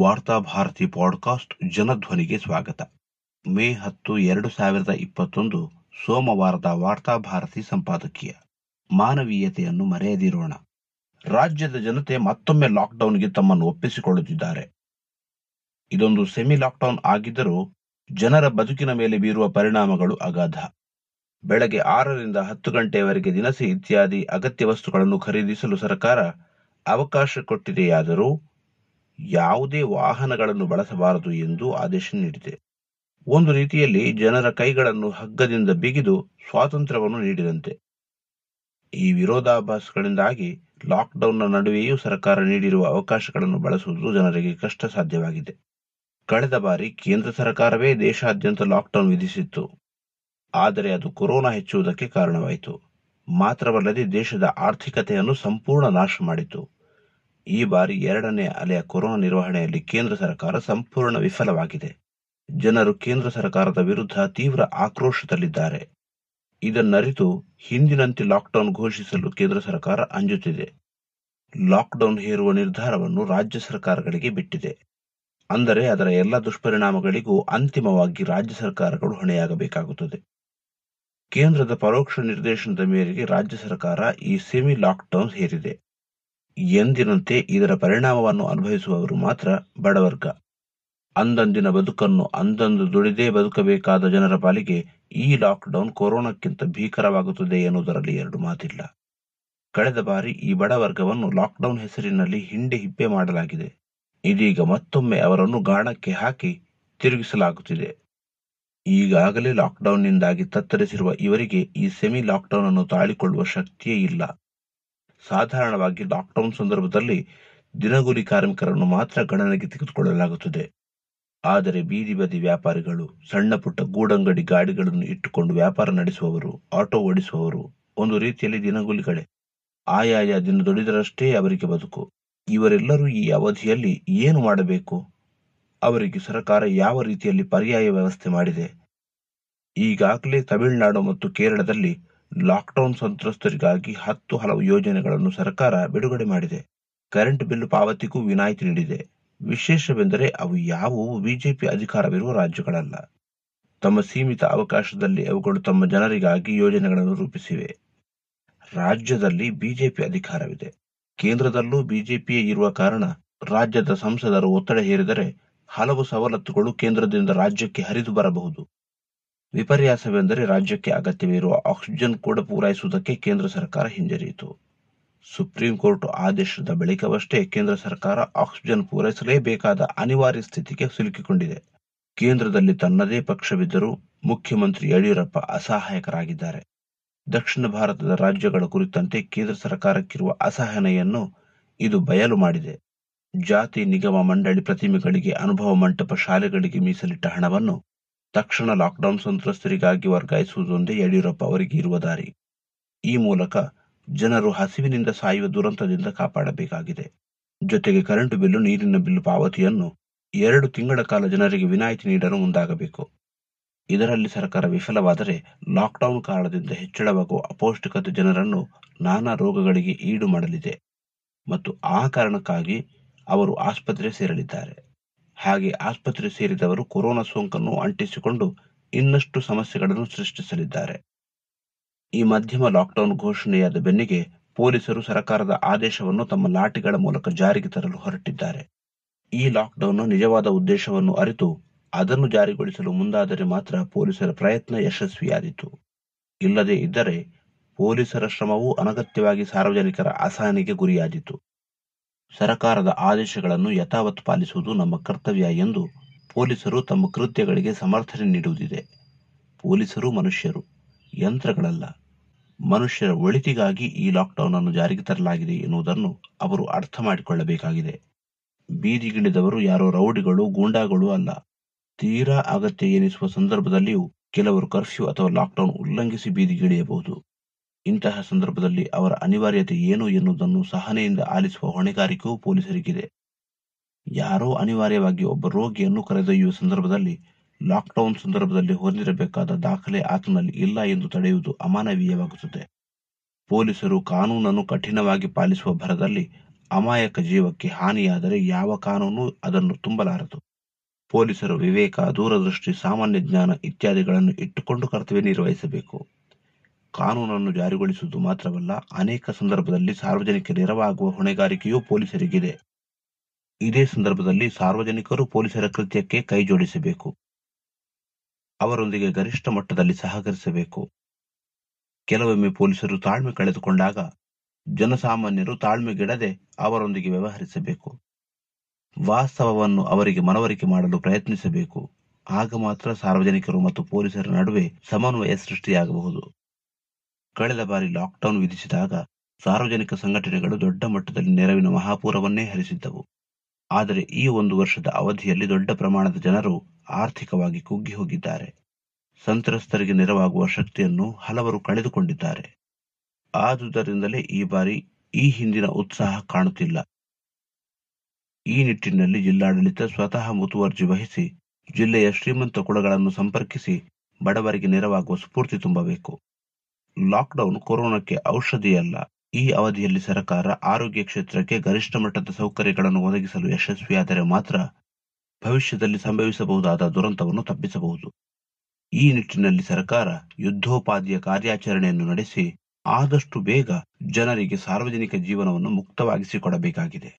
Varthabharati podcast ಜನಧ್ವನಿಗೆ ಸ್ವಾಗತ. ಮೇ ಹತ್ತು ಎರಡು ಸಾವಿರದ ಇಪ್ಪತ್ತೊಂದು ಸೋಮವಾರದ ವಾರ್ತಾಭಾರತಿ ಸಂಪಾದಕೀಯ. ಮಾನವೀಯತೆಯನ್ನು ಮರೆಯದಿರೋಣ. ರಾಜ್ಯದ ಜನತೆ ಮತ್ತೊಮ್ಮೆ ಲಾಕ್ಡೌನ್ಗೆ ತಮ್ಮನ್ನು ಒಪ್ಪಿಸಿಕೊಳ್ಳುತ್ತಿದ್ದಾರೆ. ಇದೊಂದು ಸೆಮಿ ಲಾಕ್ಡೌನ್ ಆಗಿದ್ದರೂ ಜನರ ಬದುಕಿನ ಮೇಲೆ ಬೀರುವ ಪರಿಣಾಮಗಳು ಅಗಾಧ. ಬೆಳಗ್ಗೆ ಆರರಿಂದ ಹತ್ತು ಗಂಟೆಯವರೆಗೆ ದಿನಸಿ ಇತ್ಯಾದಿ ಅಗತ್ಯ ವಸ್ತುಗಳನ್ನು ಖರೀದಿಸಲು ಸರ್ಕಾರ ಅವಕಾಶ ಕೊಟ್ಟಿದೆಯಾದರೂ ಯಾವುದೇ ವಾಹನಗಳನ್ನು ಬಳಸಬಾರದು ಎಂದು ಆದೇಶ ನೀಡಿದೆ. ಒಂದು ರೀತಿಯಲ್ಲಿ ಜನರ ಕೈಗಳನ್ನು ಹಗ್ಗದಿಂದ ಬಿಗಿದು ಸ್ವಾತಂತ್ರ್ಯವನ್ನು ನೀಡಿದಂತೆ. ಈ ವಿರೋಧಾಭಾಸಗಳಿಂದಾಗಿ ಲಾಕ್ಡೌನ್ನ ನಡುವೆಯೂ ಸರ್ಕಾರ ನೀಡಿರುವ ಅವಕಾಶಗಳನ್ನು ಬಳಸುವುದು ಜನರಿಗೆ ಕಷ್ಟ ಸಾಧ್ಯವಾಗಿದೆ ಕಳೆದ ಬಾರಿ ಕೇಂದ್ರ ಸರ್ಕಾರವೇ ದೇಶಾದ್ಯಂತ ಲಾಕ್ಡೌನ್ ವಿಧಿಸಿತ್ತು. ಆದರೆ ಅದು ಕೊರೋನಾ ಹೆಚ್ಚುವುದಕ್ಕೆ ಕಾರಣವಾಯಿತು. ಮಾತ್ರವಲ್ಲದೆ ದೇಶದ ಆರ್ಥಿಕತೆಯನ್ನು ಸಂಪೂರ್ಣ ನಾಶ ಮಾಡಿತು. ಈ ಬಾರಿ ಎರಡನೇ ಅಲೆಯ ಕೊರೋನಾ ನಿರ್ವಹಣೆಯಲ್ಲಿ ಕೇಂದ್ರ ಸರ್ಕಾರ ಸಂಪೂರ್ಣ ವಿಫಲವಾಗಿದೆ. ಜನರು ಕೇಂದ್ರ ಸರ್ಕಾರದ ವಿರುದ್ಧ ತೀವ್ರ ಆಕ್ರೋಶದಲ್ಲಿದ್ದಾರೆ. ಇದನ್ನರಿತು ಹಿಂದಿನಂತೆ ಲಾಕ್ಡೌನ್ ಘೋಷಿಸಲು ಕೇಂದ್ರ ಸರ್ಕಾರ ಅಂಜುತ್ತಿದೆ. ಲಾಕ್ಡೌನ್ ಹೇರುವ ನಿರ್ಧಾರವನ್ನು ರಾಜ್ಯ ಸರ್ಕಾರಗಳಿಗೆ ಬಿಟ್ಟಿದೆ. ಅಂದರೆ ಅದರ ಎಲ್ಲ ದುಷ್ಪರಿಣಾಮಗಳಿಗೂ ಅಂತಿಮವಾಗಿ ರಾಜ್ಯ ಸರ್ಕಾರಗಳು ಹೊಣೆಯಾಗಬೇಕಾಗುತ್ತದೆ. ಕೇಂದ್ರದ ಪರೋಕ್ಷ ನಿರ್ದೇಶನದ ಮೇರೆಗೆ ರಾಜ್ಯ ಸರ್ಕಾರ ಈ ಸೆಮಿ ಲಾಕ್ಡೌನ್ ಹೇರಿದೆ. ಎಂದಿನಂತೆ ಇದರ ಪರಿಣಾಮವನ್ನು ಅನುಭವಿಸುವವರು ಮಾತ್ರ ಬಡವರ್ಗ. ಅಂದಂದಿನ ಬದುಕನ್ನು ಅಂದಂದು ದುಡಿದೇ ಬದುಕಬೇಕಾದ ಜನರ ಪಾಲಿಗೆ ಈ ಲಾಕ್ಡೌನ್ ಕೊರೋನಾಕ್ಕಿಂತ ಭೀಕರವಾಗುತ್ತದೆ ಎನ್ನುವುದರಲ್ಲಿ ಎರಡು ಮಾತಿಲ್ಲ. ಕಳೆದ ಬಾರಿ ಈ ಬಡವರ್ಗವನ್ನು ಲಾಕ್ಡೌನ್ ಹೆಸರಿನಲ್ಲಿ ಹಿಂಡೆ ಹಿಪ್ಪೆ ಮಾಡಲಾಗಿದೆ. ಇದೀಗ ಮತ್ತೊಮ್ಮೆ ಅವರನ್ನು ಗಾಣಕ್ಕೆ ಹಾಕಿ ತಿರುಗಿಸಲಾಗುತ್ತಿದೆ. ಈಗಾಗಲೇ ಲಾಕ್ಡೌನ್ನಿಂದಾಗಿ ತತ್ತರಿಸಿರುವ ಇವರಿಗೆ ಈ ಸೆಮಿ ಲಾಕ್ಡೌನ್ ಅನ್ನು ತಾಳಿಕೊಳ್ಳುವ ಶಕ್ತಿಯೇ ಇಲ್ಲ. ಸಾಧಾರಣವಾಗಿ ಲಾಕ್ಡೌನ್ ಸಂದರ್ಭದಲ್ಲಿ ದಿನಗೂಲಿ ಕಾರ್ಮಿಕರನ್ನು ಮಾತ್ರ ಗಣನೆಗೆ ತೆಗೆದುಕೊಳ್ಳಲಾಗುತ್ತದೆ. ಆದರೆ ಬೀದಿ ಬದಿ ವ್ಯಾಪಾರಿಗಳು, ಸಣ್ಣ ಪುಟ್ಟ ಗೂಡಂಗಡಿ ಗಾಡಿಗಳನ್ನು ಇಟ್ಟುಕೊಂಡು ವ್ಯಾಪಾರ ನಡೆಸುವವರು, ಆಟೋ ಓಡಿಸುವವರು ಒಂದು ರೀತಿಯಲ್ಲಿ ದಿನಗೂಲಿಗಳೇ ಆಯಾಯ ದಿನ ದುಡಿದರಷ್ಟೇ ಅವರಿಗೆ ಬದುಕು. ಇವರೆಲ್ಲರೂ ಈ ಅವಧಿಯಲ್ಲಿ ಏನು ಮಾಡಬೇಕು? ಅವರಿಗೆ ಸರ್ಕಾರ ಯಾವ ರೀತಿಯಲ್ಲಿ ಪರ್ಯಾಯ ವ್ಯವಸ್ಥೆ ಮಾಡಿದೆ? ಈಗಾಗಲೇ ತಮಿಳುನಾಡು ಮತ್ತು ಕೇರಳದಲ್ಲಿ ಲಾಕ್ಡೌನ್ ಸಂತ್ರಸ್ತರಿಗಾಗಿ ಹತ್ತು ಹಲವು ಯೋಜನೆಗಳನ್ನು ಸರ್ಕಾರ ಬಿಡುಗಡೆ ಮಾಡಿದೆ. ಕರೆಂಟ್ ಬಿಲ್ ಪಾವತಿಗೂ ವಿನಾಯಿತಿ ನೀಡಿದೆ. ವಿಶೇಷವೆಂದರೆ ಅವು ಯಾವುವು ಬಿಜೆಪಿ ಅಧಿಕಾರವಿರುವ ರಾಜ್ಯಗಳಲ್ಲ. ತಮ್ಮ ಸೀಮಿತ ಅವಕಾಶದಲ್ಲಿ ಅವುಗಳು ತಮ್ಮ ಜನರಿಗಾಗಿ ಯೋಜನೆಗಳನ್ನು ರೂಪಿಸಿವೆ. ರಾಜ್ಯದಲ್ಲಿ ಬಿಜೆಪಿ ಅಧಿಕಾರವಿದೆ. ಕೇಂದ್ರದಲ್ಲೂ ಬಿಜೆಪಿಯೇ ಇರುವ ಕಾರಣ ರಾಜ್ಯದ ಸಂಸದರು ಒತ್ತಡ ಹೇರಿದರೆ ಹಲವು ಸವಲತ್ತುಗಳು ಕೇಂದ್ರದಿಂದ ರಾಜ್ಯಕ್ಕೆ ಹರಿದು ಬರಬಹುದು. ವಿಪರ್ಯಾಸವೆಂದರೆ ರಾಜ್ಯಕ್ಕೆ ಅಗತ್ಯವಿರುವ ಆಕ್ಸಿಜನ್ ಕೂಡ ಪೂರೈಸುವುದಕ್ಕೆ ಕೇಂದ್ರ ಸರ್ಕಾರ ಹಿಂಜರಿಯಿತು. ಸುಪ್ರೀಂ ಕೋರ್ಟ್ ಆದೇಶದ ಬಳಿಕವಷ್ಟೇ ಕೇಂದ್ರ ಸರ್ಕಾರ ಆಕ್ಸಿಜನ್ ಪೂರೈಸಲೇಬೇಕಾದ ಅನಿವಾರ್ಯ ಸ್ಥಿತಿಗೆ ಸಿಲುಕಿಕೊಂಡಿದೆ. ಕೇಂದ್ರದಲ್ಲಿ ತನ್ನದೇ ಪಕ್ಷವಿದ್ದರೂ ಮುಖ್ಯಮಂತ್ರಿ ಯಡಿಯೂರಪ್ಪ ಅಸಹಾಯಕರಾಗಿದ್ದಾರೆ. ದಕ್ಷಿಣ ಭಾರತದ ರಾಜ್ಯಗಳ ಕುರಿತಂತೆ ಕೇಂದ್ರ ಸರ್ಕಾರಕ್ಕಿರುವ ಅಸಹನೆಯನ್ನು ಇದು ಬಯಲು ಮಾಡಿದೆ. ಜಾತಿ ನಿಗಮ ಮಂಡಳಿ ಪ್ರತಿಮೆಗಳಿಗೆ ಅನುಭವ ಮಂಟಪ ಶಾಲೆಗಳಿಗೆ ಮೀಸಲಿಟ್ಟ ಹಣವನ್ನು ತಕ್ಷಣ ಲಾಕ್ಡೌನ್ ಸಂತ್ರಸ್ತರಿಗಾಗಿ ವರ್ಗಾಯಿಸುವುದೊಂದೇ ಯಡಿಯೂರಪ್ಪ ಅವರಿಗೆ ಇರುವ ದಾರಿ. ಈ ಮೂಲಕ ಜನರು ಹಸಿವಿನಿಂದ ಸಾಯುವ ದುರಂತದಿಂದ ಕಾಪಾಡಬೇಕಾಗಿದೆ. ಜೊತೆಗೆ ಕರೆಂಟ್ ಬಿಲ್ಲು, ನೀರಿನ ಬಿಲ್ಲು ಪಾವತಿಯನ್ನು ಎರಡು ತಿಂಗಳ ಕಾಲ ಜನರಿಗೆ ವಿನಾಯಿತಿ ನೀಡಲು ಮುಂದಾಗಬೇಕು. ಇದರಲ್ಲಿ ಸರ್ಕಾರ ವಿಫಲವಾದರೆ ಲಾಕ್ಡೌನ್ ಕಾರಣದಿಂದ ಹೆಚ್ಚಳವಾಗುವ ಅಪೌಷ್ಟಿಕತೆ ಜನರನ್ನು ನಾನಾ ರೋಗಗಳಿಗೆ ಈಡು ಮಾಡಲಿದೆ. ಮತ್ತು ಆ ಕಾರಣಕ್ಕಾಗಿ ಅವರು ಆಸ್ಪತ್ರೆ ಸೇರಲಿದ್ದಾರೆ. ಹಾಗೆ ಆಸ್ಪತ್ರೆ ಸೇರಿದವರು ಕೊರೋನಾ ಸೋಂಕನ್ನು ಅಂಟಿಸಿಕೊಂಡು ಇನ್ನಷ್ಟು ಸಮಸ್ಯೆಗಳನ್ನು ಸೃಷ್ಟಿಸಲಿದ್ದಾರೆ. ಈ ಮಧ್ಯಮ ಲಾಕ್ಡೌನ್ ಘೋಷಣೆಯಾದ ಬೆನ್ನಿಗೆ ಪೊಲೀಸರು ಸರ್ಕಾರದ ಆದೇಶವನ್ನು ತಮ್ಮ ಲಾಠಿಗಳ ಮೂಲಕ ಜಾರಿಗೆ ತರಲು ಹೊರಟಿದ್ದಾರೆ. ಈ ಲಾಕ್ಡೌನ್ನ ನಿಜವಾದ ಉದ್ದೇಶವನ್ನು ಅರಿತು ಅದನ್ನು ಜಾರಿಗೊಳಿಸಲು ಮುಂದಾದರೆ ಮಾತ್ರ ಪೊಲೀಸರ ಪ್ರಯತ್ನ ಯಶಸ್ವಿಯಾದೀತು. ಇಲ್ಲದೇ ಇದ್ದರೆ ಪೊಲೀಸರ ಶ್ರಮವು ಅನಗತ್ಯವಾಗಿ ಸಾರ್ವಜನಿಕರ ಅಸಹನೆಗೆ ಗುರಿಯಾದೀತು. ಸರಕಾರದ ಆದೇಶಗಳನ್ನು ಯಥಾವತ್ ಪಾಲಿಸುವುದು ನಮ್ಮ ಕರ್ತವ್ಯ ಎಂದು ಪೊಲೀಸರು ತಮ್ಮ ಕೃತ್ಯಗಳಿಗೆ ಸಮರ್ಥನೆ ನೀಡುವುದಿದೆ. ಪೊಲೀಸರು ಮನುಷ್ಯರು, ಯಂತ್ರಗಳಲ್ಲ. ಮನುಷ್ಯರ ಒಳಿತಿಗಾಗಿ ಈ ಲಾಕ್ಡೌನ್ ಅನ್ನು ಜಾರಿಗೆ ತರಲಾಗಿದೆ ಎನ್ನುವುದನ್ನು ಅವರು ಅರ್ಥ ಮಾಡಿಕೊಳ್ಳಬೇಕಾಗಿದೆ. ಬೀದಿಗಿಳಿದವರು ಯಾರೋ ರೌಡಿಗಳು ಗೂಂಡಾಗಳು ಅಲ್ಲ. ತೀರಾ ಅಗತ್ಯ ಎನಿಸುವ ಸಂದರ್ಭದಲ್ಲಿಯೂ ಕೆಲವರು ಕರ್ಫ್ಯೂ ಅಥವಾ ಲಾಕ್ಡೌನ್ ಉಲ್ಲಂಘಿಸಿ ಬೀದಿಗಿಳಿಯಬಹುದು ಇಂತಹ ಸಂದರ್ಭದಲ್ಲಿ ಅವರ ಅನಿವಾರ್ಯತೆ ಏನು ಎನ್ನುವುದನ್ನು ಸಹನೆಯಿಂದ ಆಲಿಸುವ ಹೊಣೆಗಾರಿಕೆಯೂ ಪೊಲೀಸರಿಗಿದೆ. ಯಾರೋ ಅನಿವಾರ್ಯವಾಗಿ ಒಬ್ಬ ರೋಗಿಯನ್ನು ಕರೆದೊಯ್ಯುವ ಸಂದರ್ಭದಲ್ಲಿ, ಲಾಕ್ಡೌನ್ ಸಂದರ್ಭದಲ್ಲಿ ಹೊಂದಿರಬೇಕಾದ ದಾಖಲೆ ಆತನಲ್ಲಿ ಇಲ್ಲ ಎಂದು ತಡೆಯುವುದು ಅಮಾನವೀಯವಾಗುತ್ತದೆ. ಪೊಲೀಸರು ಕಾನೂನನ್ನು ಕಠಿಣವಾಗಿ ಪಾಲಿಸುವ ಭರದಲ್ಲಿ ಅಮಾಯಕ ಜೀವಕ್ಕೆ ಹಾನಿಯಾದರೆ ಯಾವ ಕಾನೂನು ಅದನ್ನು ತುಂಬಲಾರದು. ಪೊಲೀಸರು ವಿವೇಕ, ದೂರದೃಷ್ಟಿ, ಸಾಮಾನ್ಯ ಜ್ಞಾನ ಇತ್ಯಾದಿಗಳನ್ನು ಇಟ್ಟುಕೊಂಡು ಕರ್ತವ್ಯ ನಿರ್ವಹಿಸಬೇಕು. ಕಾನೂನನ್ನು ಜಾರಿಗೊಳಿಸುವುದು ಮಾತ್ರವಲ್ಲ, ಅನೇಕ ಸಂದರ್ಭದಲ್ಲಿ ಸಾರ್ವಜನಿಕ ನೆರವಾಗುವ ಹೊಣೆಗಾರಿಕೆಯೂ ಪೊಲೀಸರಿಗಿದೆ. ಇದೇ ಸಂದರ್ಭದಲ್ಲಿ ಸಾರ್ವಜನಿಕರು ಪೊಲೀಸರ ಕೃತ್ಯಕ್ಕೆ ಕೈಜೋಡಿಸಬೇಕು ಅವರೊಂದಿಗೆ ಗರಿಷ್ಠ ಮಟ್ಟದಲ್ಲಿ ಸಹಕರಿಸಬೇಕು. ಕೆಲವೊಮ್ಮೆ ಪೊಲೀಸರು ತಾಳ್ಮೆ ಕಳೆದುಕೊಂಡಾಗ ಜನಸಾಮಾನ್ಯರು ತಾಳ್ಮೆಗಿಡದೆ ಅವರೊಂದಿಗೆ ವ್ಯವಹರಿಸಬೇಕು. ವಾಸ್ತವವನ್ನು ಅವರಿಗೆ ಮನವರಿಕೆ ಮಾಡಲು ಪ್ರಯತ್ನಿಸಬೇಕು. ಆಗ ಮಾತ್ರ ಸಾರ್ವಜನಿಕರು ಮತ್ತು ಪೊಲೀಸರ ನಡುವೆ ಸಮನ್ವಯ ಸೃಷ್ಟಿಯಾಗಬಹುದು. ಕಳೆದ ಬಾರಿ ಲಾಕ್ಡೌನ್ ವಿಧಿಸಿದಾಗ ಸಾರ್ವಜನಿಕ ಸಂಘಟನೆಗಳು ದೊಡ್ಡ ಮಟ್ಟದಲ್ಲಿ ನೆರವಿನ ಮಹಾಪೂರವನ್ನೇ ಹರಿಸಿದ್ದವು. ಆದರೆ ಈ ಒಂದು ವರ್ಷದ ಅವಧಿಯಲ್ಲಿ ದೊಡ್ಡ ಪ್ರಮಾಣದ ಜನರು ಆರ್ಥಿಕವಾಗಿ ಕುಗ್ಗಿ ಹೋಗಿದ್ದಾರೆ. ಸಂತ್ರಸ್ತರಿಗೆ ನೆರವಾಗುವ ಶಕ್ತಿಯನ್ನು ಹಲವರು ಕಳೆದುಕೊಂಡಿದ್ದಾರೆ. ಆದುದರಿಂದಲೇ ಈ ಬಾರಿ ಈ ಹಿಂದಿನ ಉತ್ಸಾಹ ಕಾಣುತ್ತಿಲ್ಲ. ಈ ನಿಟ್ಟಿನಲ್ಲಿ ಜಿಲ್ಲಾಡಳಿತ ಸ್ವತಃ ಮುತುವರ್ಜಿ ವಹಿಸಿ ಜಿಲ್ಲೆಯ ಶ್ರೀಮಂತ ಕುಳಗಳನ್ನು ಸಂಪರ್ಕಿಸಿ ಬಡವರಿಗೆ ನೆರವಾಗುವ ಸ್ಫೂರ್ತಿ ತುಂಬಬೇಕು. ಲಾಕ್ಡೌನ್ ಕೊರೋನಾಕ್ಕೆ ಔಷಧಿಯಲ್ಲ ಈ ಅವಧಿಯಲ್ಲಿ ಸರ್ಕಾರ ಆರೋಗ್ಯ ಕ್ಷೇತ್ರಕ್ಕೆ ಗರಿಷ್ಠ ಮಟ್ಟದ ಸೌಕರ್ಯಗಳನ್ನು ಒದಗಿಸಲು ಯಶಸ್ವಿಯಾದರೆ ಮಾತ್ರ ಭವಿಷ್ಯದಲ್ಲಿ ಸಂಭವಿಸಬಹುದಾದ ದುರಂತವನ್ನು ತಪ್ಪಿಸಬಹುದು. ಈ ನಿಟ್ಟಿನಲ್ಲಿ ಸರ್ಕಾರ ಯುದ್ಧೋಪಾದಿಯ ಕಾರ್ಯಾಚರಣೆಯನ್ನು ನಡೆಸಿ, ಆದಷ್ಟು ಬೇಗ ಜನರಿಗೆ ಸಾರ್ವಜನಿಕ ಜೀವನವನ್ನು ಮುಕ್ತವಾಗಿಸಿಕೊಡಬೇಕಾಗಿದೆ.